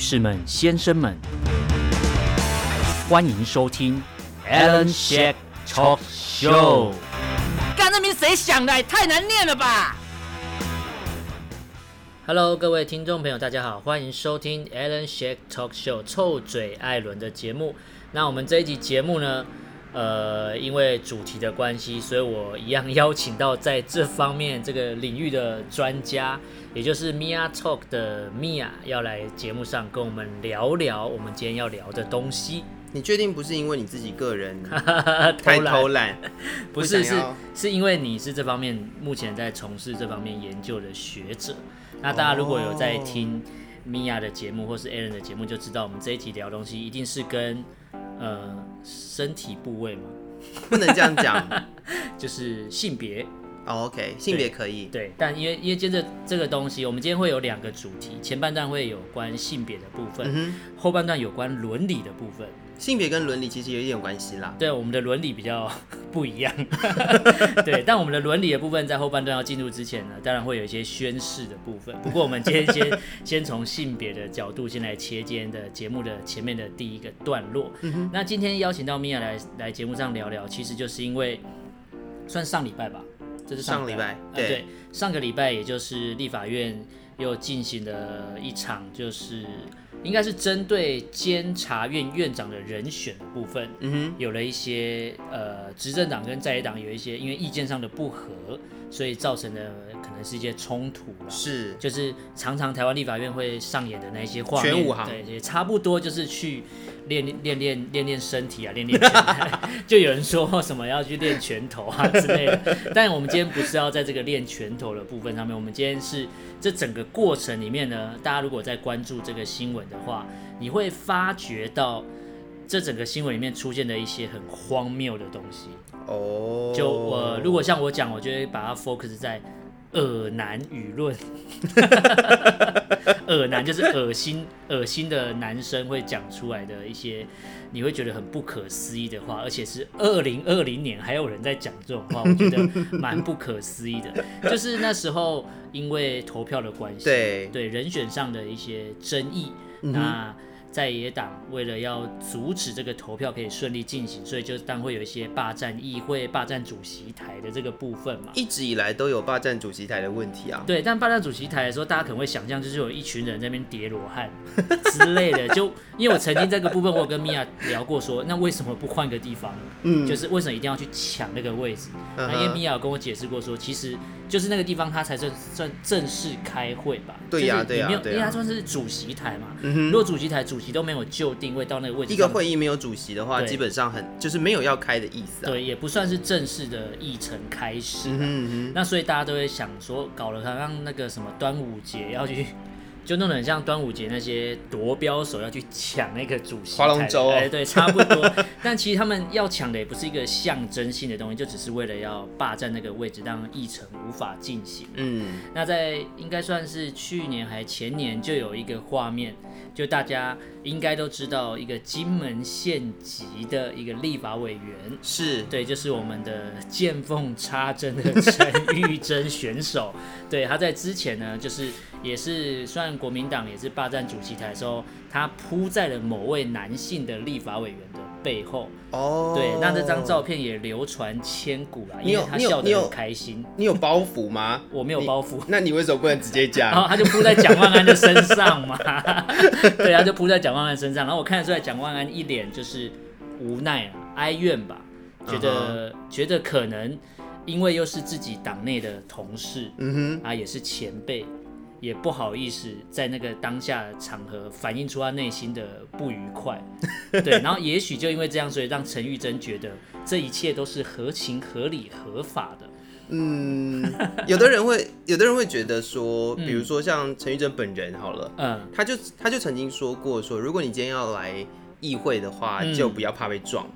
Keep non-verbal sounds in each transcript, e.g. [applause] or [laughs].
士们、先生们，欢迎收听 Alan Shake Talk Show。干那名谁想的？太难念了吧！Hello，各位听众朋友，大家好，欢迎收听 Alan Shake Talk Show 臭嘴艾伦的节目。那我们这一集节目呢，呃，因为主题的关系，所以我一样邀请到在这方面这个领域的专家，也就是 Mia Talk 的 Mia，要来节目上跟我们聊聊我们今天要聊的东西。你确定不是因为你自己个人 [laughs] 太偷懒？[laughs] 不是，是是因为你是这方面目前在从事这方面研究的学者。那大家如果有在听 Mia 的节目或是 Alan 的节目，就知道我们这一集聊的东西一定是跟。呃，身体部位吗？[laughs] [laughs] 不能这样讲，就是性别。Oh, OK，性别可以。对，但因为因为接着这个东西，我们今天会有两个主题，前半段会有关性别的部分，嗯、后半段有关伦理的部分。性别跟伦理其实有一点关系啦。对，我们的伦理比较 [laughs] 不一样。[laughs] 对，但我们的伦理的部分在后半段要进入之前呢，当然会有一些宣誓的部分。不过我们今天先 [laughs] 先从性别的角度先来切今天的节目的前面的第一个段落。嗯、那今天邀请到 Mia 来来节目上聊聊，其实就是因为算上礼拜吧，这是上礼拜，对，上个礼拜也就是立法院又进行了一场就是。应该是针对监察院院长的人选的部分，嗯哼，有了一些呃，执政党跟在野党有一些因为意见上的不合，所以造成的可能是一些冲突了。是，就是常常台湾立法院会上演的那些画面，对，也差不多就是去。练练练练练身体啊，练练拳，[laughs] 就有人说什么要去练拳头啊之类的。但我们今天不是要在这个练拳头的部分上面，我们今天是这整个过程里面呢，大家如果在关注这个新闻的话，你会发觉到这整个新闻里面出现的一些很荒谬的东西。哦，就我、呃、如果像我讲，我就会把它 focus 在。恶男舆论，恶男就是恶心、恶心的男生会讲出来的一些，你会觉得很不可思议的话，而且是二零二零年还有人在讲这种话，我觉得蛮不可思议的。就是那时候因为投票的关系，对对人选上的一些争议，嗯、那。在野党为了要阻止这个投票可以顺利进行，所以就当会有一些霸占议会、霸占主席台的这个部分嘛。一直以来都有霸占主席台的问题啊。对，[laughs] 但霸占主席台的时候，大家可能会想象就是有一群人在那边叠罗汉之类的。就因为我曾经这个部分，我有跟 Mia 聊过说，说那为什么不换个地方？嗯，就是为什么一定要去抢那个位置？那、uh. 因为 Mia 有跟我解释过说，其实。就是那个地方，他才算算正式开会吧？对呀、啊，对呀、啊，因为他算是主席台嘛。嗯、如果主席台主席都没有就定位到那个位置，一个会议没有主席的话，基本上很就是没有要开的意思、啊。对，也不算是正式的议程开始、嗯嗯。那所以大家都会想说，搞了刚刚那个什么端午节要去。就弄得很像端午节那些夺标手要去抢那个主席，划龙舟，哎，对，差不多。但其实他们要抢的也不是一个象征性的东西，就只是为了要霸占那个位置，让议程无法进行。嗯，那在应该算是去年还前年就有一个画面，就大家应该都知道，一个金门县级的一个立法委员，是对，就是我们的见缝插针的 [laughs] 陈玉珍选手。对，他在之前呢，就是也是算国民党也是霸占主席台的时候，他扑在了某位男性的立法委员的背后。哦，对，那这张照片也流传千古了，因为他笑得很开心。你有包袱吗？[laughs] 我没有包袱。那你为什么不能直接讲？然 [laughs] 后他就扑在蒋万安的身上嘛。[laughs] 对，他就扑在蒋万安身上，然后我看得出来，蒋万安一脸就是无奈哀怨吧，觉得、uh -huh. 觉得可能。因为又是自己党内的同事，嗯哼，啊，也是前辈，也不好意思在那个当下的场合反映出他内心的不愉快，[laughs] 对，然后也许就因为这样，所以让陈玉珍觉得这一切都是合情合理合法的。嗯，有的人会，[laughs] 有的人会觉得说，比如说像陈玉珍本人好了，嗯，他就他就曾经说过说，如果你今天要来议会的话，就不要怕被撞。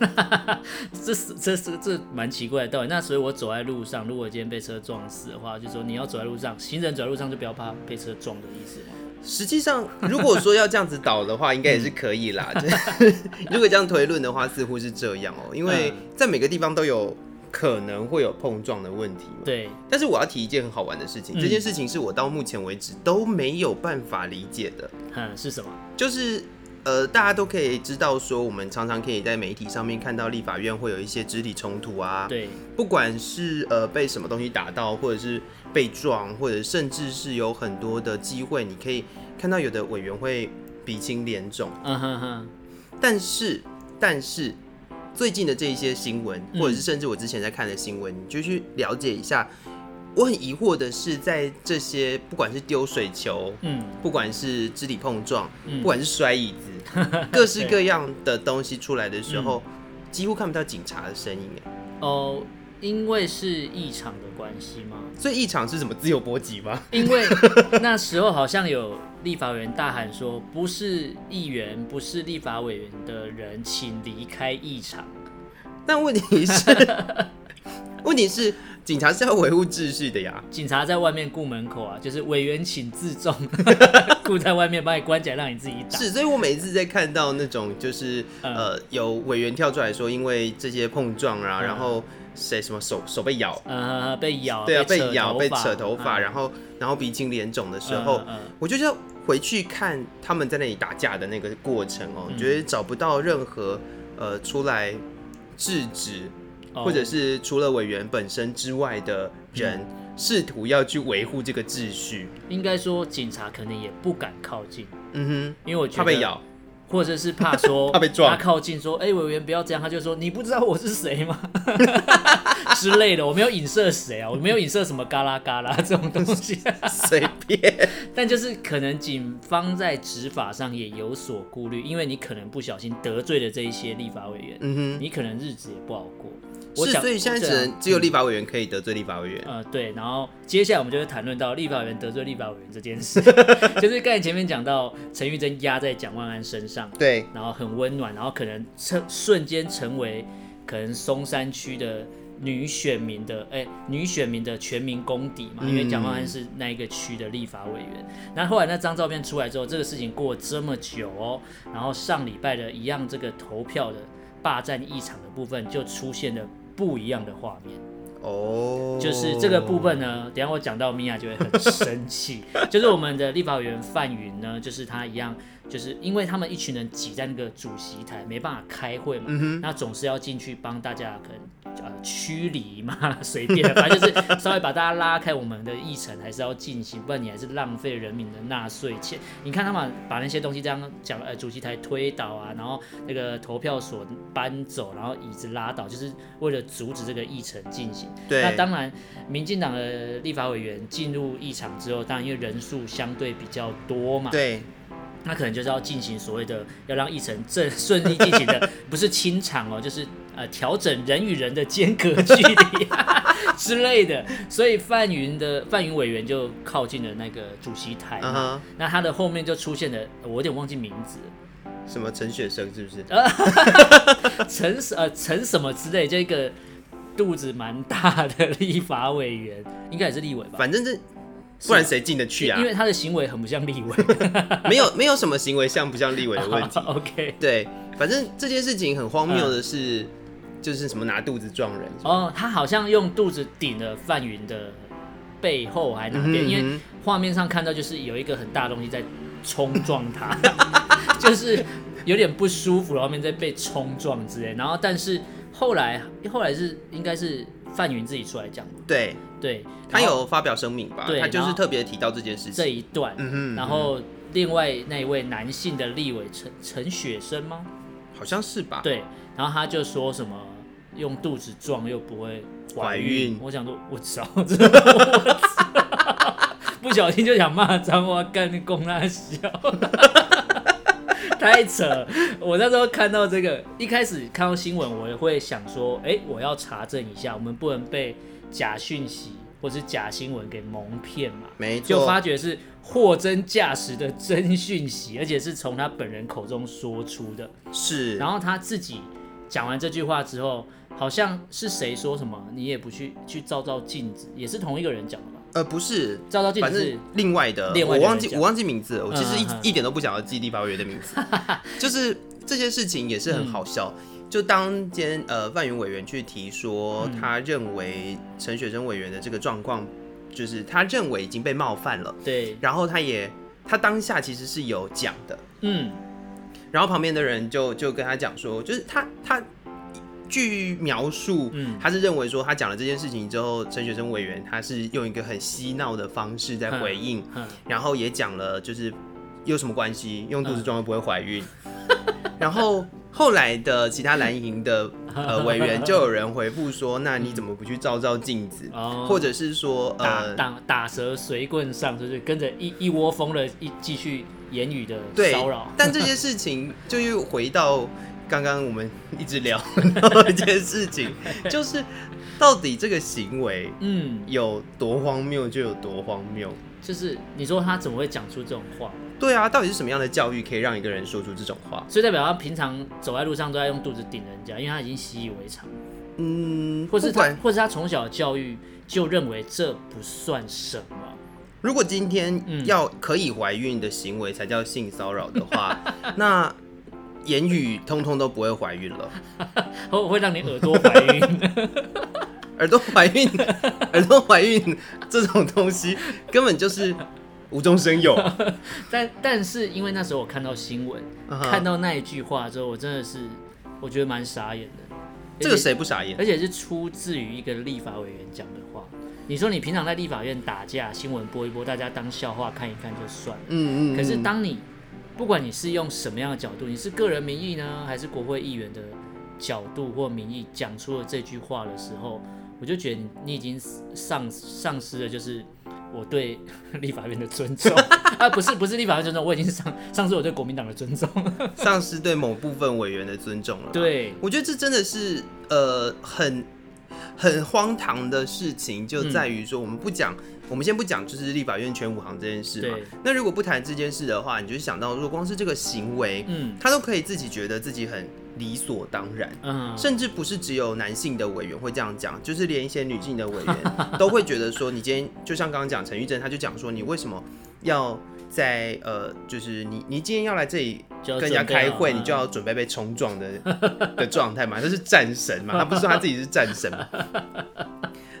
[laughs] 这是这是这蛮奇怪的道理。那所以，我走在路上，如果今天被车撞死的话，就说你要走在路上，行人走在路上就不要怕被车撞的意思。实际上，如果说要这样子倒的话，[laughs] 应该也是可以啦。[laughs] 就是如果这样推论的话，似乎是这样哦、喔，因为在每个地方都有可能会有碰撞的问题嘛。对。但是我要提一件很好玩的事情，嗯、这件事情是我到目前为止都没有办法理解的。嗯，是什么？就是呃，大家都可以知道说，我们常常可以在媒体上面看到立法院会有一些肢体冲突啊。对。不管是呃被什么东西打到，或者是被撞，或者甚至是有很多的机会，你可以看到有的委员会鼻青脸肿。嗯哼哼。但是，但是。最近的这一些新闻，或者是甚至我之前在看的新闻，你就去了解一下。我很疑惑的是，在这些不管是丢水球，嗯，不管是肢体碰撞，不管是摔椅子，[laughs] 各式各样的东西出来的时候，几乎看不到警察的身影。哦，因为是异常的关系吗？所以异常是什么自由搏击吗？[laughs] 因为那时候好像有。立法委员大喊说：“不是议员，不是立法委员的人，请离开议场。”但问题是，[laughs] 问题是，警察是要维护秩序的呀。警察在外面顾门口啊，就是委员请自重，[laughs] 顾在外面把你关起来，让你自己打。是，所以我每一次在看到那种就是、嗯、呃有委员跳出来说，因为这些碰撞啊，嗯、然后。谁什么手手被咬？呃，被咬，对啊，被，咬，被扯头发，然后然后鼻青脸肿的时候，我就要回去看他们在那里打架的那个过程哦，嗯、觉得找不到任何呃出来制止，哦、或者是除了委员本身之外的人试图要去维护这个秩序。应该说，警察可能也不敢靠近。嗯哼，因为我觉得怕被咬。或者是怕说 [laughs] 他被撞，他靠近说，哎、欸，委员不要这样，他就说你不知道我是谁吗？[laughs] 之类的，我没有影射谁啊，我没有影射什么嘎啦嘎啦 [laughs] 这种东西，随便。但就是可能警方在执法上也有所顾虑，因为你可能不小心得罪了这一些立法委员，嗯哼，你可能日子也不好过。是，所以现在只能只有立法委员可以得罪立法委员。呃，对。然后接下来我们就会谈论到立法委员得罪立法委员这件事，[laughs] 就是刚才前面讲到陈玉珍压在蒋万安身上，对，然后很温暖，然后可能瞬瞬间成为可能松山区的女选民的哎、欸、女选民的全民公敌嘛，因为蒋万安是那一个区的立法委员。那、嗯、后来那张照片出来之后，这个事情过了这么久哦，然后上礼拜的一样这个投票的霸占议场的部分就出现了。不一样的画面哦，就是这个部分呢，等下我讲到米娅就会很生气。[laughs] 就是我们的立法委员范云呢，就是他一样。就是因为他们一群人挤在那个主席台，没办法开会嘛，嗯、那总是要进去帮大家可能呃驱离嘛，[laughs] 随便，反正就是稍微把大家拉开，我们的议程还是要进行，不然你还是浪费人民的纳税钱。你看他们把那些东西这样讲，呃，主席台推倒啊，然后那个投票所搬走，然后椅子拉倒，就是为了阻止这个议程进行。对，那当然，民进党的立法委员进入议场之后，当然因为人数相对比较多嘛，对。那可能就是要进行所谓的要让议程正顺利进行的，[laughs] 不是清场哦，就是呃调整人与人的间隔距离 [laughs] 之类的。所以范云的范云委员就靠近了那个主席台，uh huh. 那他的后面就出现了，我有点忘记名字，什么陈雪生是不是？[laughs] 陈呃陈什么之类，这个肚子蛮大的立法委员，应该也是立委吧？反正这。不然谁进得去啊？因为他的行为很不像立委，[laughs] 没有没有什么行为像不像立委的问题。Oh, [laughs] OK，对，反正这件事情很荒谬的是，嗯、就是什么拿肚子撞人哦，oh, 他好像用肚子顶了范云的背后还哪边？嗯、因为画面上看到就是有一个很大的东西在冲撞他，[laughs] 就是有点不舒服，然后面在被冲撞之类。然后但是后来后来是应该是范云自己出来讲，对。对，他有发表声明吧？对，他就是特别提到这件事情这一段。嗯哼，然后另外那一位男性的立委陈陈雪生吗？好像是吧。对，然后他就说什么用肚子撞又不会怀孕。我想说，[laughs] 我操，不小心就想骂脏话，干你公那小，[laughs] 太扯。我那时候看到这个，一开始看到新闻，我也会想说，哎，我要查证一下，我们不能被。假讯息或是假新闻给蒙骗嘛？没错，就发觉是货真价实的真讯息，而且是从他本人口中说出的。是，然后他自己讲完这句话之后，好像是谁说什么，你也不去去照照镜子，也是同一个人讲的吧？呃，不是，照照镜子是另外的，另外的我忘记我忘记名字了，我其实一、嗯、一点都不想要记立法委员的名字，[laughs] 就是这些事情也是很好笑。嗯就当间呃范云委员去提说，他认为陈雪生委员的这个状况，就是他认为已经被冒犯了。对，然后他也他当下其实是有讲的，嗯，然后旁边的人就就跟他讲说，就是他他。据描述，嗯，他是认为说他讲了这件事情之后，陈雪生委员他是用一个很嬉闹的方式在回应，然后也讲了就是有什么关系，用肚子装又不会怀孕。[laughs] 然后后来的其他蓝营的 [laughs] 呃委员就有人回复说，那你怎么不去照照镜子，或者是说呃打打蛇随棍上，就是跟着一一窝蜂的一继续言语的骚扰。但这些事情就又回到。刚刚我们一直聊 [laughs] 到一件事情，就是到底这个行为，嗯，有多荒谬就有多荒谬。就是你说他怎么会讲出这种话？对啊，到底是什么样的教育可以让一个人说出这种话？所以代表他平常走在路上都在用肚子顶人家，因为他已经习以为常。嗯，或是他，或是他从小的教育就认为这不算什么。如果今天要可以怀孕的行为才叫性骚扰的话，那。言语通通都不会怀孕了，[laughs] 会会让你耳朵怀孕，[laughs] 耳朵怀孕，[laughs] 耳朵怀孕这种东西根本就是无中生有。[laughs] 但但是因为那时候我看到新闻，uh huh. 看到那一句话之后，我真的是我觉得蛮傻眼的。这个谁不傻眼？而且是出自于一个立法委员讲的话。你说你平常在立法院打架，新闻播一播，大家当笑话看一看就算了。嗯，嗯嗯。可是当你不管你是用什么样的角度，你是个人名义呢，还是国会议员的角度或名义讲出了这句话的时候，我就觉得你已经丧丧失了，就是我对 [laughs] 立法院的尊重 [laughs] 啊，不是不是立法院尊重，我已经丧丧失我对国民党的尊重，[laughs] 丧失对某部分委员的尊重了。对，我觉得这真的是呃很很荒唐的事情，就在于说我们不讲。我们先不讲，就是立法院全武行这件事嘛。对那如果不谈这件事的话，你就想到，如果光是这个行为，嗯，他都可以自己觉得自己很理所当然，嗯，甚至不是只有男性的委员会这样讲，就是连一些女性的委员 [laughs] 都会觉得说，你今天就像刚刚讲陈玉珍，他就讲说，你为什么要在呃，就是你你今天要来这里跟人家开会，你就要准备被冲撞的的状态嘛？他是战神嘛？他不是说他自己是战神嘛？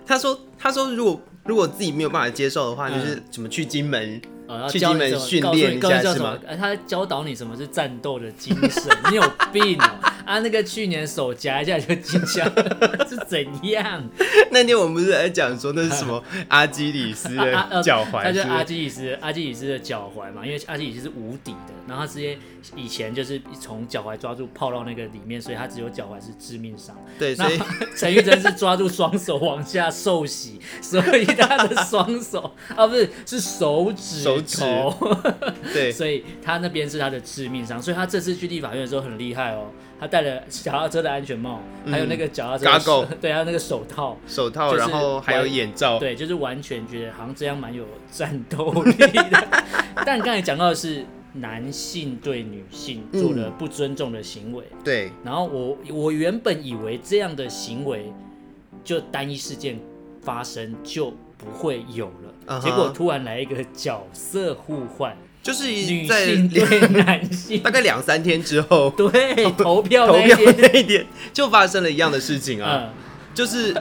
他说他说如果。如果自己没有办法接受的话，就是什么去金门，哦、去金门训练一下是吗？他教导你什么是战斗的精神？你有病哦、喔！啊，那个去年手夹一下就进枪 [laughs] 是怎样？那天我们不是在讲说那是什么 [laughs] 阿基里斯的脚踝？他就是阿基里斯，阿基里斯的脚踝嘛，因为阿基里斯是无底的，然后他直接以前就是从脚踝抓住泡到那个里面，所以他只有脚踝是致命伤。对，所以 [laughs] 陈玉珍是抓住双手往下受洗，所以他的双手啊不是是手指，手指对，所以他那边是他的致命伤，所以他这次去立法院的时候很厉害哦。他戴了脚踏车的安全帽，还有那个脚踏车，对，还有那个手套，手套，然后还有眼罩，对，就是完全觉得好像这样蛮有战斗力的。[laughs] 但刚才讲到的是男性对女性做了不尊重的行为，对。然后我我原本以为这样的行为就单一事件发生就不会有了，结果突然来一个角色互换。就是女性对 [laughs] 男性，大概两三天之后，[laughs] 对投票投票那一天就发生了一样的事情啊，嗯、[laughs] 就是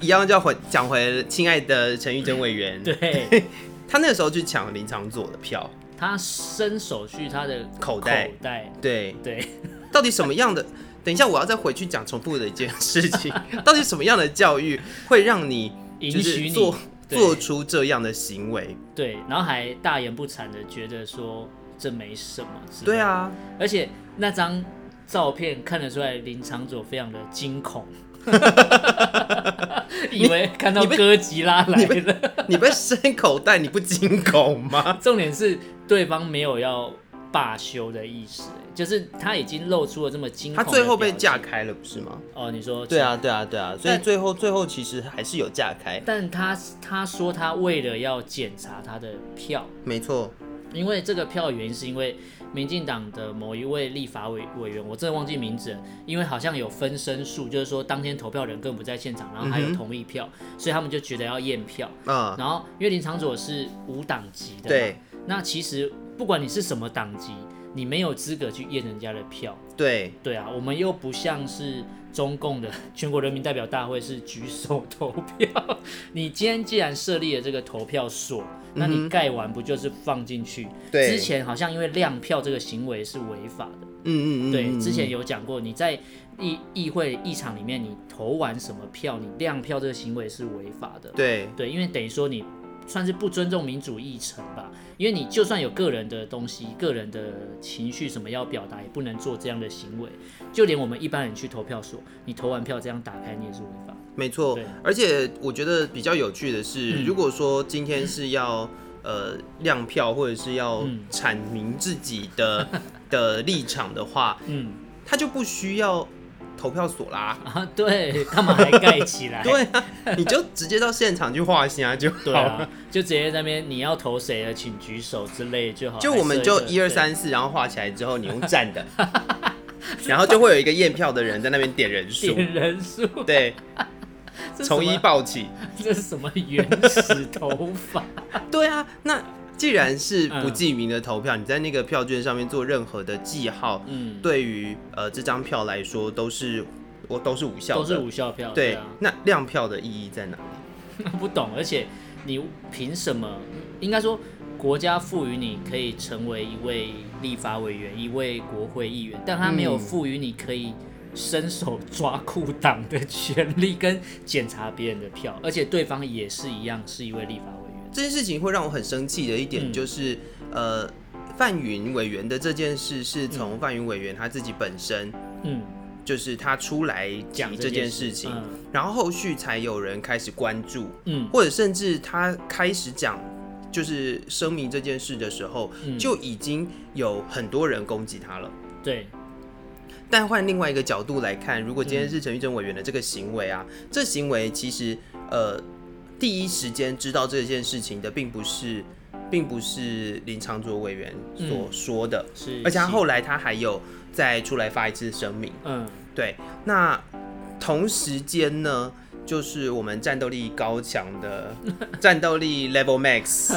一样就要回讲回亲爱的陈玉珍委员，对，他那个时候去抢林长佐的票，他伸手去他的口袋，口袋对对，对到底什么样的？等一下我要再回去讲重复的一件事情，到底什么样的教育会让你就是做？做出这样的行为，对，然后还大言不惭的觉得说这没什么，对啊，而且那张照片看得出来林昶佐非常的惊恐，[laughs] 以为看到哥吉拉来了，你被伸口袋你不惊恐吗？[laughs] 重点是对方没有要。罢休的意思，就是他已经露出了这么惊恐，他最后被架开了，不是吗？哦，你说对啊，对啊，对啊，所以最后最后其实还是有架开。但他他说他为了要检查他的票，没错，因为这个票的原因是因为民进党的某一位立法委委员，我真的忘记名字了，因为好像有分身术，就是说当天投票人根本不在现场，然后还有同意票，嗯、所以他们就觉得要验票。嗯，然后因为林长佐是无党籍的，对，那其实。不管你是什么党籍，你没有资格去验人家的票。对对啊，我们又不像是中共的全国人民代表大会是举手投票。你今天既然设立了这个投票所，那你盖完不就是放进去？对，之前好像因为亮票这个行为是违法的。嗯嗯嗯，对，之前有讲过，你在议议会议场里面，你投完什么票，你亮票这个行为是违法的。对对，因为等于说你算是不尊重民主议程吧，因为你就算有个人的东西、个人的情绪什么要表达，也不能做这样的行为。就连我们一般人去投票所，你投完票这样打开，你也是违法。没错，而且我觉得比较有趣的是，嗯、如果说今天是要呃亮票，或者是要阐明自己的、[laughs] 嗯、的立场的话，嗯，他就不需要投票所啦。啊，对，干嘛还盖起来？[laughs] 对啊，你就直接到现场去画虾就好了。对啊，就直接在那边你要投谁了，请举手之类就好。就我们就一二三四，然后画起来之后，你用站的，[laughs] 然后就会有一个验票的人在那边点人数，点人数，对。[laughs] 从一抱起，这是什么原始投法？对啊，那既然是不记名的投票，嗯、你在那个票券上面做任何的记号，嗯，对于呃这张票来说都是我都是无效的，都是无效票。对，对啊，那亮票的意义在哪里？[laughs] 不懂，而且你凭什么？应该说国家赋予你可以成为一位立法委员，一位国会议员，但他没有赋予你可以。伸手抓裤裆的权利跟检查别人的票，而且对方也是一样，是一位立法。这件事情会让我很生气的一点就是，嗯、呃，范云委员的这件事是从范云委员他自己本身，嗯，就是他出来讲这件事情，嗯、然后后续才有人开始关注，嗯，或者甚至他开始讲就是声明这件事的时候，嗯、就已经有很多人攻击他了，对。但换另外一个角度来看，如果今天是陈玉珍委员的这个行为啊，嗯、这行为其实呃，第一时间知道这件事情的，并不是，并不是林昌卓委员所说的，嗯、是，而且他后来他还有再出来发一次声明，嗯，对，那同时间呢？就是我们战斗力高强的 [laughs] 战斗力 Level Max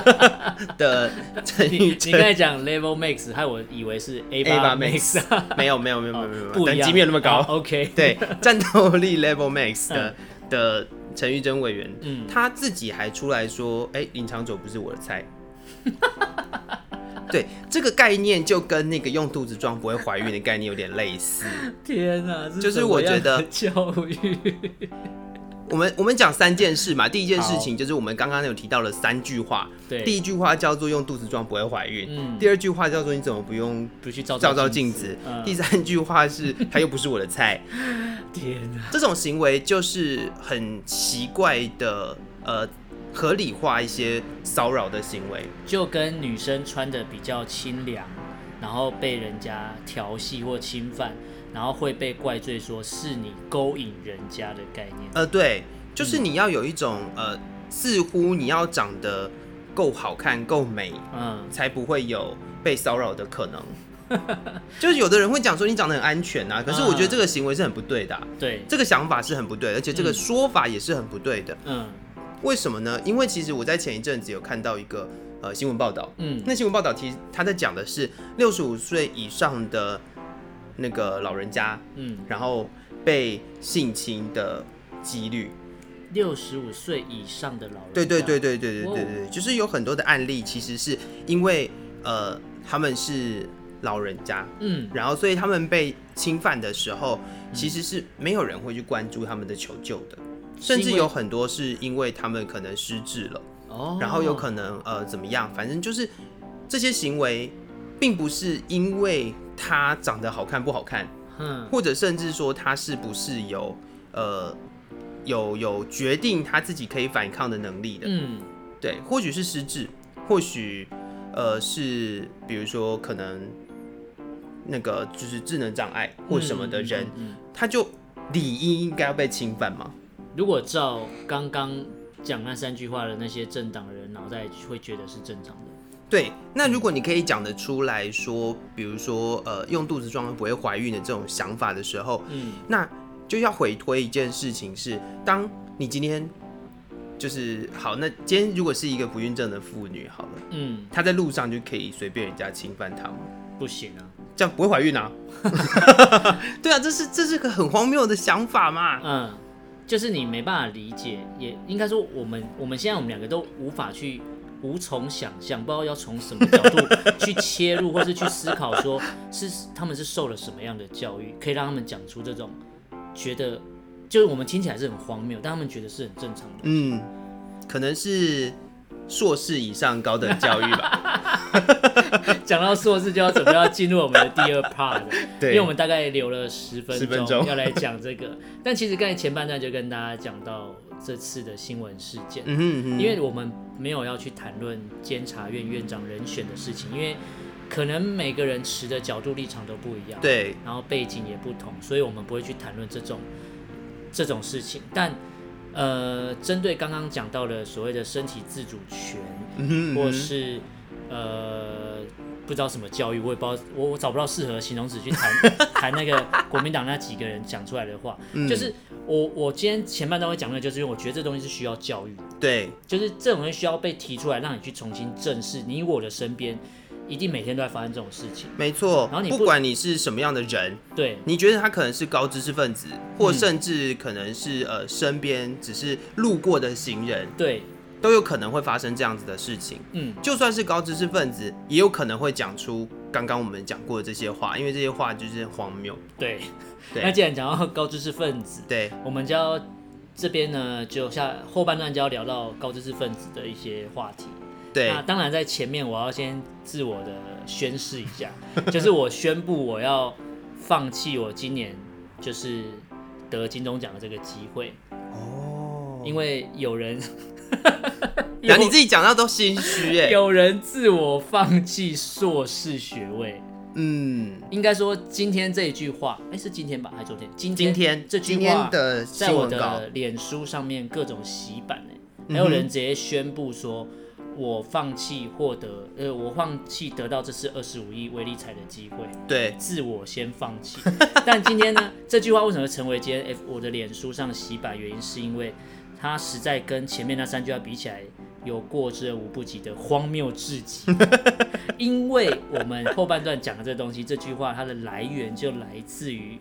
[laughs] 的陈玉珍，你刚才讲 Level Max，害我以为是 A 八 Max，没有没有没有没有没有，等级没有那么高。OK，对，战斗力 Level Max 的的陈玉珍委员，嗯，他自己还出来说，哎，林长久不是我的菜。[laughs] 对，这个概念就跟那个用肚子装不会怀孕的概念有点类似。[laughs] 天哪，就是我觉得教育。我们我们讲三件事嘛，第一件事情就是我们刚刚有提到了三句话。对，第一句话叫做用肚子装不会怀孕。嗯。第二句话叫做你怎么不用不去照照照镜子？嗯。第三句话是他又不是我的菜。[laughs] 天哪，这种行为就是很奇怪的，呃。合理化一些骚扰的行为，就跟女生穿的比较清凉，然后被人家调戏或侵犯，然后会被怪罪说是你勾引人家的概念。呃，对，就是你要有一种、嗯、呃，似乎你要长得够好看、够美，嗯，才不会有被骚扰的可能。[laughs] 就是有的人会讲说你长得很安全啊，可是我觉得这个行为是很不对的、啊。对，这个想法是很不对，而且这个说法也是很不对的。嗯。为什么呢？因为其实我在前一阵子有看到一个呃新闻报道，嗯，那新闻报道其实他在讲的是六十五岁以上的那个老人家，嗯，然后被性侵的几率。六十五岁以上的老人，对对对对对对对对，哦、就是有很多的案例，其实是因为呃他们是老人家，嗯，然后所以他们被侵犯的时候，其实是没有人会去关注他们的求救的。甚至有很多是因为他们可能失智了，哦，然后有可能呃怎么样，反正就是这些行为，并不是因为他长得好看不好看，嗯，或者甚至说他是不是有呃有有决定他自己可以反抗的能力的，嗯，对，或许是失智，或许呃是比如说可能那个就是智能障碍或什么的人，嗯嗯嗯嗯，他就理应应该要被侵犯吗？如果照刚刚讲那三句话的那些政党的人脑袋会觉得是正常的。对，那如果你可以讲得出来说，比如说呃，用肚子装不会怀孕的这种想法的时候，嗯，那就要回推一件事情是，当你今天就是好，那今天如果是一个不孕症的妇女，好了，嗯，她在路上就可以随便人家侵犯她吗？不行啊，这样不会怀孕啊？[laughs] 对啊，这是这是个很荒谬的想法嘛。嗯，就是你没办法理解，也应该说我们我们现在我们两个都无法去无从想象，不知道要从什么角度去切入，或是去思考，说是他们是受了什么样的教育，可以让他们讲出这种觉得。就是我们听起来是很荒谬，但他们觉得是很正常的。嗯，可能是硕士以上高等教育吧。[laughs] 讲到硕士，就要准备要进入我们的第二 part。[laughs] 对，因为我们大概留了十分钟要来讲这个。但其实刚才前半段就跟大家讲到这次的新闻事件。嗯哼嗯哼。因为我们没有要去谈论监察院院长人选的事情，因为可能每个人持的角度立场都不一样。对。然后背景也不同，所以我们不会去谈论这种。这种事情，但呃，针对刚刚讲到的所谓的身体自主权，嗯哼嗯哼或是呃，不知道什么教育，我也不知道，我我找不到适合的形容词去谈 [laughs] 谈那个国民党那几个人讲出来的话，嗯、就是我我今天前半段会讲的，就是因为我觉得这东西是需要教育，对，就是这种东西需要被提出来，让你去重新正视你我的身边。一定每天都在发生这种事情，没错。然后你不，不管你是什么样的人，对，你觉得他可能是高知识分子，或甚至可能是呃身边只是路过的行人，对，都有可能会发生这样子的事情。嗯，就算是高知识分子，也有可能会讲出刚刚我们讲过的这些话，因为这些话就是荒谬。对，对。那既然讲到高知识分子，对，我们就要这边呢，就下后半段就要聊到高知识分子的一些话题。对，那当然在前面我要先自我的宣誓一下，[laughs] 就是我宣布我要放弃我今年就是得金钟奖的这个机会哦，因为有人，那你自己讲到都心虚哎，有人自我放弃硕士学位，嗯，应该说今天这一句话，哎，是今天吧还是昨天？今天，今天这句话在我的脸书上面各种洗版哎，还有人直接宣布说。我放弃获得，呃，我放弃得到这次二十五亿威力彩的机会，对，自我先放弃。但今天呢，这句话为什么成为今天 F 我的脸书上的洗版？原因是因为它实在跟前面那三句话比起来，有过之而无不及的荒谬至极。[laughs] 因为我们后半段讲的这东西，这句话它的来源就来自于。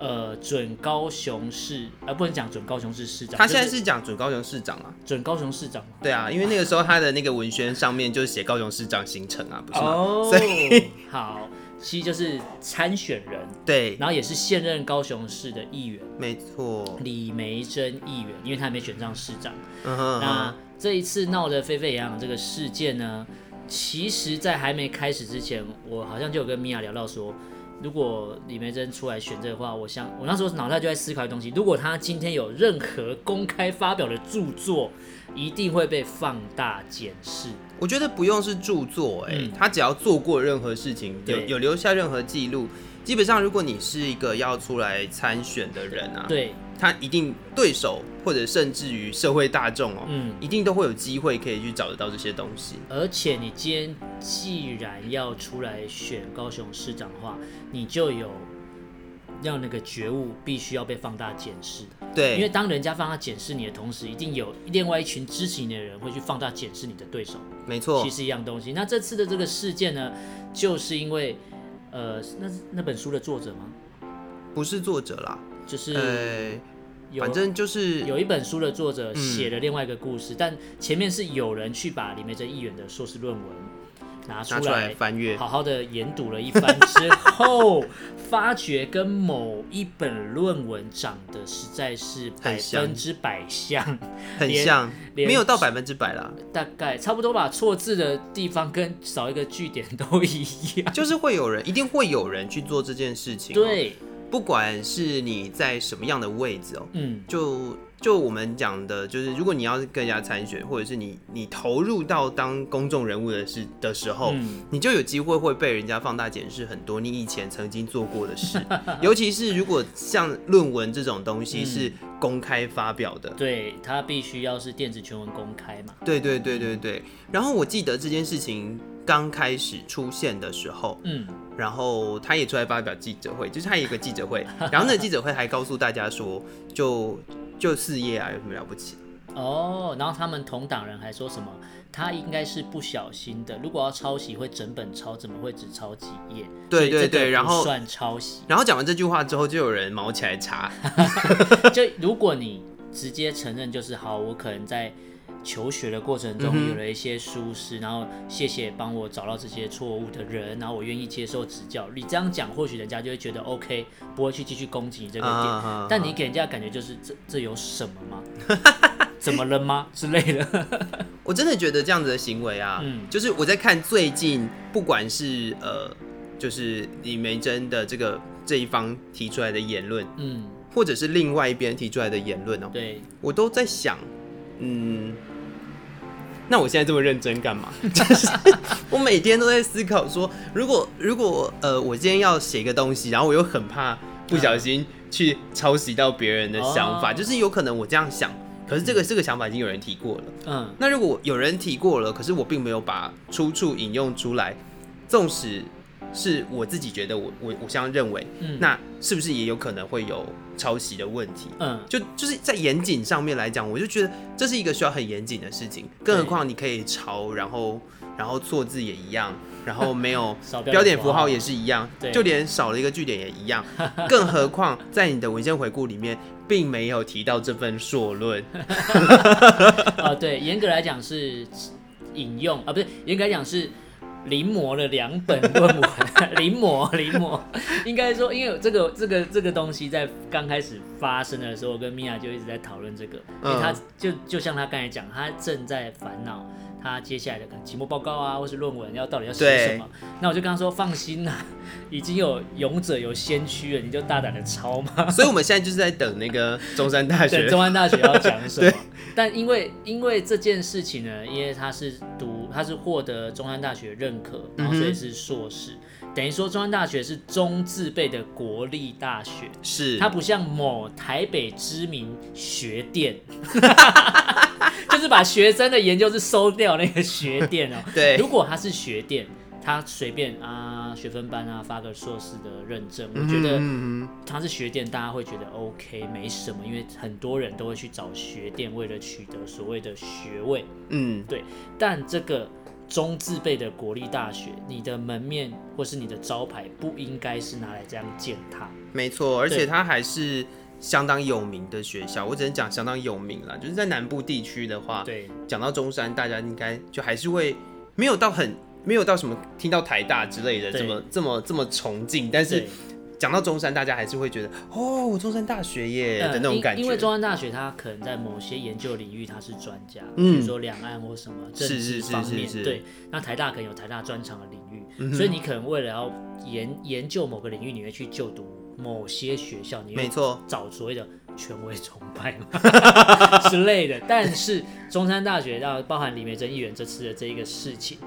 呃，准高雄市，呃，不能讲准高雄市市长，他现在是讲准高雄市长啊，准高雄市长嘛。对啊，因为那个时候他的那个文宣上面就是写高雄市长行程啊，不是吗？哦，所以好，其实就是参选人，对，然后也是现任高雄市的议员，没错，李梅珍议员，因为他还没选上市长。嗯哼，那这一次闹得沸沸扬扬这个事件呢，其实在还没开始之前，我好像就有跟米娅聊到说。如果李梅珍出来选这个话，我想我那时候脑袋就在思考的东西。如果他今天有任何公开发表的著作，一定会被放大检视。我觉得不用是著作，欸，哎、嗯，他只要做过任何事情，有有留下任何记录，基本上如果你是一个要出来参选的人啊，对。他一定对手，或者甚至于社会大众哦，嗯，一定都会有机会可以去找得到这些东西。而且你今天既然要出来选高雄市长的话，你就有要那个觉悟，必须要被放大检视。对，因为当人家放大检视你的同时，一定有另外一群支持你的人会去放大检视你的对手。没错，其实一样东西。那这次的这个事件呢，就是因为呃，那那本书的作者吗？不是作者啦。就是，反正就是有一本书的作者写了另外一个故事，嗯、但前面是有人去把里面这议员的硕士论文拿出来翻阅，好好的研读了一番之后，[laughs] 发觉跟某一本论文长得实在是百分之百像，很像，没有到百分之百啦，大概差不多吧，错字的地方跟少一个句点都一样，就是会有人，一定会有人去做这件事情，喔，对。不管是你在什么样的位置哦，嗯，就就我们讲的，就是如果你要是更加参选，或者是你你投入到当公众人物的事的时候，嗯，你就有机会会被人家放大检视很多你以前曾经做过的事，[laughs] 尤其是如果像论文这种东西是公开发表的，嗯，对，它必须要是电子全文公开嘛，对对对对对。然后我记得这件事情刚开始出现的时候，嗯。然后他也出来发表记者会，就是他有一个记者会，[laughs] 然后那个记者会还告诉大家说，就就四页啊，有什么了不起？哦，然后他们同党人还说什么？他应该是不小心的，如果要抄袭会整本抄，怎么会只抄几页？对对对，然后算抄袭。然后讲完这句话之后，就有人毛起来查。[laughs] 就如果你直接承认，就是好，我可能在。求学的过程中有了一些疏失，嗯、然后谢谢帮我找到这些错误的人，然后我愿意接受指教。你这样讲，或许人家就会觉得 OK，不会去继续攻击你这个点。啊、但你给人家感觉就是这这有什么吗？[laughs] 怎么了吗？之类的。我真的觉得这样子的行为啊，嗯，就是我在看最近，不管是呃，就是李梅珍的这个这一方提出来的言论，嗯，或者是另外一边提出来的言论哦，对，我都在想，嗯。那我现在这么认真干嘛？[laughs] 就是我每天都在思考说，如果如果呃，我今天要写一个东西，然后我又很怕不小心去抄袭到别人的想法，就是有可能我这样想，可是这个这个想法已经有人提过了。嗯，那如果有人提过了，可是我并没有把出处引用出来，纵使。是我自己觉得我我我这样认为，嗯，那是不是也有可能会有抄袭的问题？嗯，就就是在严谨上面来讲，我就觉得这是一个需要很严谨的事情。更何况你可以抄，然后然后错字也一样，然后没有 [laughs] 标点符号也是一样，就连少了一个句点也一样。[laughs] 更何况在你的文献回顾里面，并没有提到这份硕论。啊，[laughs] 对，严格来讲是引用啊，不是严格来讲是。临摹了两本论文，临摹临摹，应该说，因为这个这个这个东西在刚开始发生的时候，我跟米娅就一直在讨论这个，因为他就就像他刚才讲，他正在烦恼。他接下来的可能期末报告啊，或是论文要到底要写什么？那我就跟他说：“放心啦，已经有勇者有先驱了，你就大胆的抄嘛。”所以我们现在就是在等那个中山大学，中山大学要讲什么？[laughs] 但因为因为这件事情呢，因为他是读他是获得中山大学认可，然后所以是硕士，嗯、等于说中山大学是中自备的国立大学，是它不像某台北知名学店。[laughs] 就是把学生的研究是收掉那个学店哦。对，如果他是学店，他随便啊学分班啊发个硕士的认证，我觉得他是学店，大家会觉得 OK 没什么，因为很多人都会去找学店，为了取得所谓的学位。嗯，对。但这个中字辈的国立大学，你的门面或是你的招牌不应该是拿来这样践踏。没错，而且他还是。相当有名的学校，我只能讲相当有名了。就是在南部地区的话，对，讲到中山，大家应该就还是会没有到很没有到什么听到台大之类的这么这么这么崇敬，但是讲到中山，大家还是会觉得哦，中山大学耶的那种感觉。因为中山大学它可能在某些研究领域它是专家，比如说两岸或什么政治方面，对。那台大可能有台大专长的领域，所以你可能为了要研研究某个领域，你会去就读。某些学校，你没错，找所谓的权威崇拜嘛 [laughs] 之类的。但是中山大学，要包含李梅珍议员这次的这一个事情，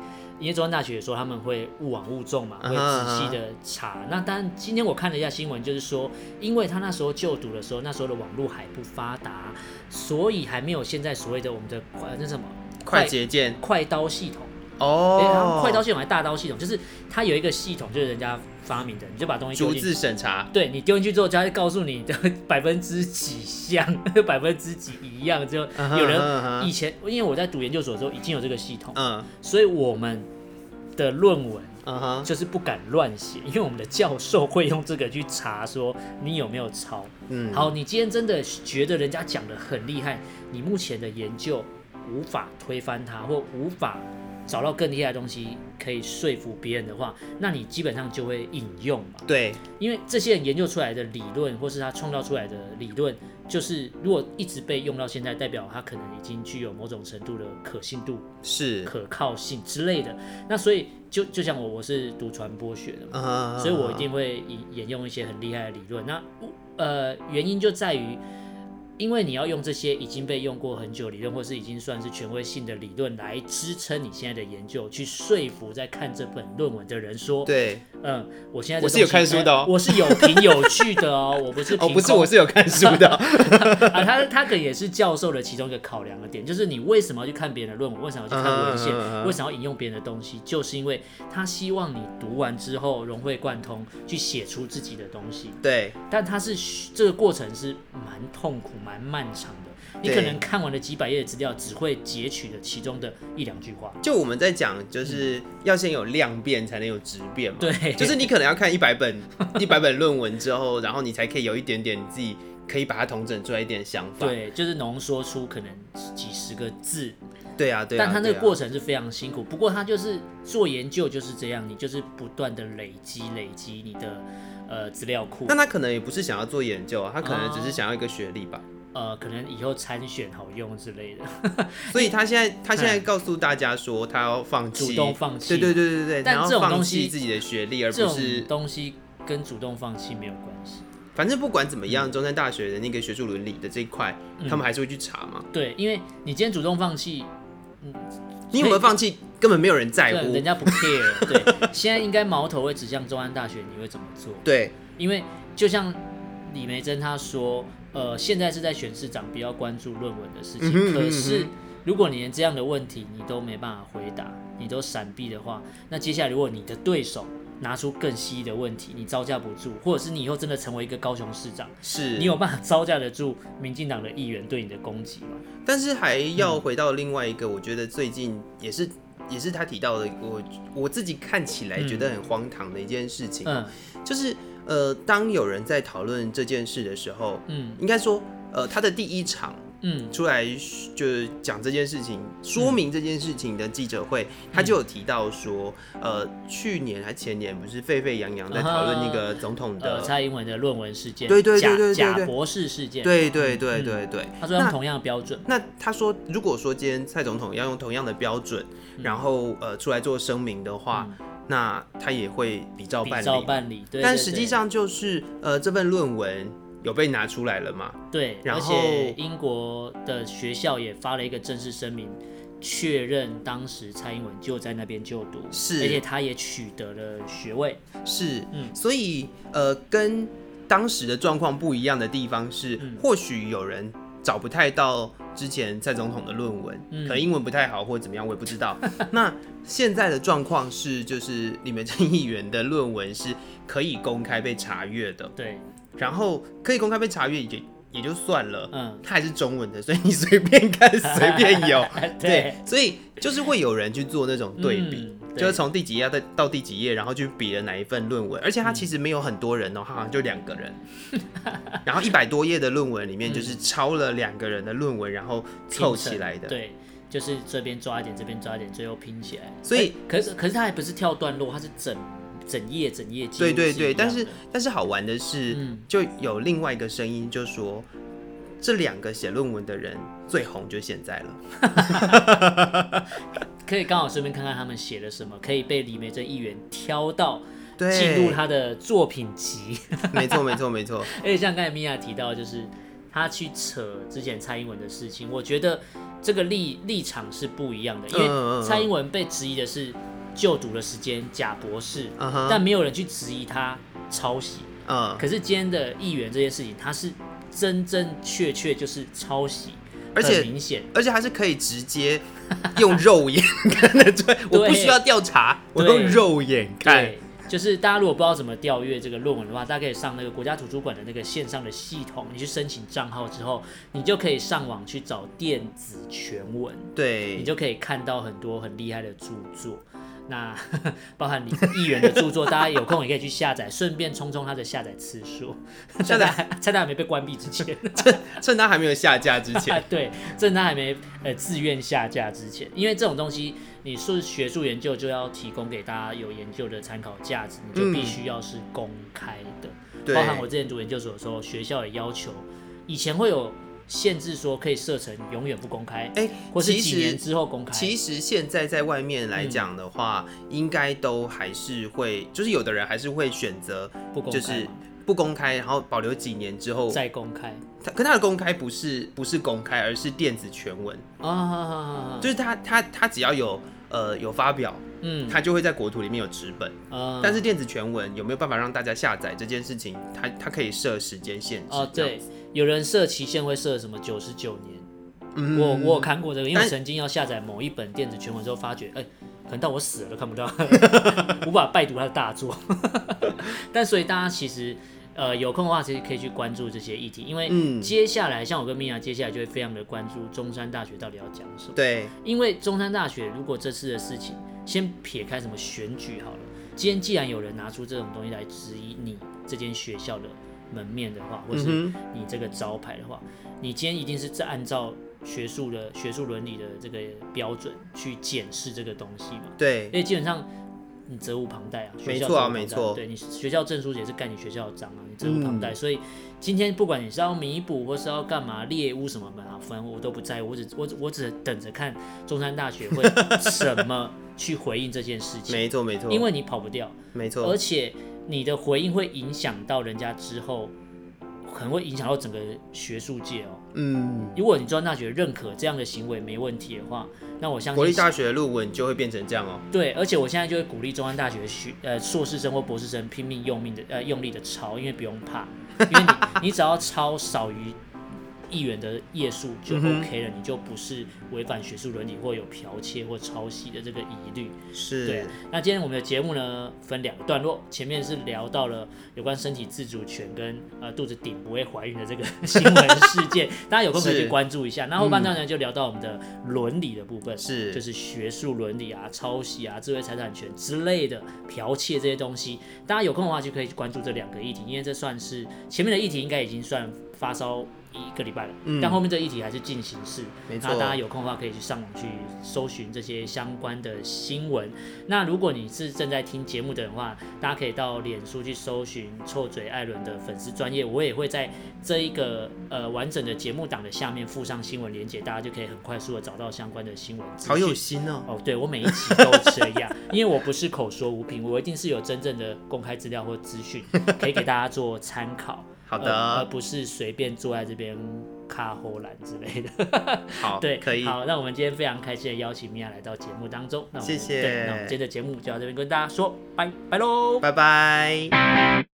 因为中央大学也说他们会勿往勿重嘛，会仔细的查。Uh huh. 那当然，今天我看了一下新闻，就是说，因为他那时候就读的时候，那时候的网络还不发达，所以还没有现在所谓的我们的快那什么快捷键、快刀系统哦、欸，快刀系统还是大刀系统，就是它有一个系统，就是人家。发明的，你就把东西逐字审查，对，你丢进去之后，就会告诉你的 [laughs] 百分之几像，[laughs] 百分之几一样，就有人以前，因为我在读研究所的时候已经有这个系统，嗯，所以我们的论文，嗯哼，就是不敢乱写，因为我们的教授会用这个去查，说你有没有抄，嗯，好，你今天真的觉得人家讲的很厉害，你目前的研究无法推翻它，或无法。找到更厉害的东西可以说服别人的话，那你基本上就会引用嘛。对，因为这些人研究出来的理论，或是他创造出来的理论，就是如果一直被用到现在，代表他可能已经具有某种程度的可信度、是可靠性之类的。那所以就就像我，我是读传播学的嘛，uh. 所以我一定会引引用一些很厉害的理论。那呃，原因就在于。因为你要用这些已经被用过很久理论，或是已经算是权威性的理论来支撑你现在的研究，去说服在看这本论文的人说，对，嗯，我现在我是有看书的哦，我是有凭有据的哦，我不是哦，不是，我是有看书的 [laughs] 啊，他他可也是教授的其中一个考量的点，就是你为什么要去看别人的论文，为什么要去看文献，uh uh. 为什么要引用别人的东西，就是因为他希望你读完之后融会贯通，去写出自己的东西，对，但他是这个过程是蛮痛苦蛮。蛮漫长的，你可能看完了几百页的资料，只会截取了其中的一两句话。就我们在讲，就是要先有量变才能有质变嘛。对，就是你可能要看一百本 [laughs] 一百本论文之后，然后你才可以有一点点你自己可以把它统整出来一点想法。对，就是浓缩出可能几十个字。对啊，对啊。但他那个过程是非常辛苦，不过他就是做研究就是这样，你就是不断的累积累积你的呃资料库。但他可能也不是想要做研究啊，他可能只是想要一个学历吧。呃，可能以后参选好用之类的。[laughs] 所以他现在他现在告诉大家说，他要放弃，主动放弃。对对对对对。但这种东西自己的学历，而不是东西跟主动放弃没有关系。反正不管怎么样，中山大学的那个学术伦理的这一块，他们还是会去查嘛。对，因为你今天主动放弃。嗯，你有没有放弃？根本没有人在乎，人家不 care。对，现在应该矛头会指向中山大学，你会怎么做？对，因为就像李梅珍她说，呃，现在是在选市长，比较关注论文的事情。嗯哼嗯哼。可是，如果你连这样的问题你都没办法回答，你都闪避的话，那接下来如果你的对手拿出更犀利的问题，你招架不住，或者是你以后真的成为一个高雄市长，是你有办法招架得住民进党的议员对你的攻击吗？但是还要回到另外一个，我觉得最近也是也是他提到的，我我自己看起来觉得很荒唐的一件事情，嗯，就是呃，当有人在讨论这件事的时候，嗯，应该说呃，他的第一场。嗯，出来就是讲这件事情，说明这件事情的记者会，嗯、他就有提到说，呃，去年还前年不是沸沸扬扬在讨论那个总统的、呃、蔡英文的论文事件，对对对对假博士事件，对对对对对。他说用同样的标准，那，那他说如果说今天蔡总统要用同样的标准，然后呃出来做声明的话，嗯、那他也会比照办理，比照办理。但实际上就是呃这份论文。有被拿出来了嘛？对，然后而且英国的学校也发了一个正式声明，确认当时蔡英文就在那边就读，是，而且他也取得了学位，是，嗯，所以呃，跟当时的状况不一样的地方是，嗯、或许有人找不太到之前蔡总统的论文，嗯、可能英文不太好或者怎么样，我也不知道。[laughs] 那现在的状况是，就是李眉蓁议员的论文是可以公开被查阅的，对。然后可以公开被查阅也也就算了，嗯，它还是中文的，所以你随便看随便有，[laughs] 对，对，所以就是会有人去做那种对比，嗯、就是从第几页到到第几页，然后去比了哪一份论文，而且它其实没有很多人哦，它好像就两个人，[laughs] 然后一百多页的论文里面就是抄了两个人的论文，然后凑起来的，对，就是这边抓一点，这边抓一点，最后拼起来，所以可是可是它还不是跳段落，它是整。整页整页，对对对，但是但是好玩的是，嗯、就有另外一个声音，就说这两个写论文的人最红就现在了，[laughs] [laughs] 可以刚好顺便看看他们写了什么，可以被李梅这议员挑到进入他的作品集。[laughs] 没错没错没错，而且像刚才米娅提到，就是他去扯之前蔡英文的事情，我觉得这个立立场是不一样的，因为蔡英文被质疑的是。就读的时间假博士，uh huh. 但没有人去质疑他抄袭。Uh. 可是今天的议员这件事情，他是真真确确就是抄袭，而且明显，而且还是可以直接用肉眼看得出来，[laughs] 我不需要调查，我用肉眼看。就是大家如果不知道怎么调阅这个论文的话，大家可以上那个国家图书馆的那个线上的系统，你去申请账号之后，你就可以上网去找电子全文，对，你就可以看到很多很厉害的著作。那 [laughs] 包含你议员的著作，大家有空也可以去下载，[laughs] 顺便冲冲他的下载次数。[laughs] 下载在他还没被关闭之前，趁趁他还没有下架之前，对，趁他还没呃自愿下架之前，因为这种东西你是学术研究，就要提供给大家有研究的参考价值，你就必须要是公开的。嗯、包含我之前读研究所的时候，学校也要求，以前会有。限制说可以设成永远不公开，哎、欸，或是几年之后公开。其实现在在外面来讲的话，嗯、应该都还是会，就是有的人还是会选择不公开，就是不公开，然后保留几年之后再公开。他可他的公开不是不是公开，而是电子全文啊，就是他他他只要有呃有发表，嗯，他就会在国土里面有纸本啊。但是电子全文有没有办法让大家下载这件事情，他他可以设时间限制。哦，对。有人设期限会设什么九十九年？嗯、我我有看过这个，因为曾经要下载某一本电子全文之后，发觉哎、欸，可能到我死了都看不到，[laughs] 无法拜读他的大作。[laughs] 但所以大家其实呃，有空的话其实可以去关注这些议题，因为接下来、嗯、像我跟米娅，接下来就会非常的关注中山大学到底要讲什么。对，因为中山大学如果这次的事情，先撇开什么选举好了，今天既然有人拿出这种东西来质疑你这间学校的门面的话，或是你这个招牌的话，嗯、你今天一定是在按照学术的学术伦理的这个标准去检视这个东西嘛？对，因为基本上。你责无旁贷啊，没错啊，没错。对，你学校证书也是盖你学校的章啊，你责无旁贷。嗯、所以今天不管你是要弥补或是要干嘛猎巫什么的啊，反正我都不在乎，我只我我只等着看中山大学会什么去回应这件事情。[laughs] 没错没错，因为你跑不掉，没错。而且你的回应会影响到人家之后。可能会影响到整个学术界哦。嗯，如果你中央大学认可这样的行为没问题的话，那我相信国立大学的论文就会变成这样哦。对，而且我现在就会鼓励中央大学学呃硕士生或博士生拼命用命的呃用力的抄，因为不用怕，因为你你只要抄少于。议员的页数就 OK 了，嗯、你就不是违反学术伦理或有剽窃或抄袭的这个疑虑。是，对。那今天我们的节目呢，分两个段落，前面是聊到了有关身体自主权跟呃肚子顶不会怀孕的这个 [laughs] 新闻事件，大家有空可以去关注一下。那后半段呢，就聊到我们的伦理的部分，是，就是学术伦理啊、抄袭啊、智慧财产权之类的剽窃这些东西，大家有空的话就可以去关注这两个议题，因为这算是前面的议题应该已经算发烧。一个礼拜了，嗯、但后面这一题还是进行式。没错，那大家有空的话可以去上网去搜寻这些相关的新闻。那如果你是正在听节目的人的话，大家可以到脸书去搜寻臭嘴艾伦的粉丝专业，我也会在这一个呃完整的节目档的下面附上新闻连接，大家就可以很快速的找到相关的新闻。好有心哦！哦，对，我每一期都这样，[laughs] 因为我不是口说无凭，我一定是有真正的公开资料或资讯可以给大家做参考。好的，而不是随便坐在这边卡喉兰之类的。好，[laughs] 对，可以。好，那我们今天非常开心的邀请米娅来到节目当中。那我们谢谢。对，那我们今天的节目就到这边跟大家说拜拜喽，拜拜。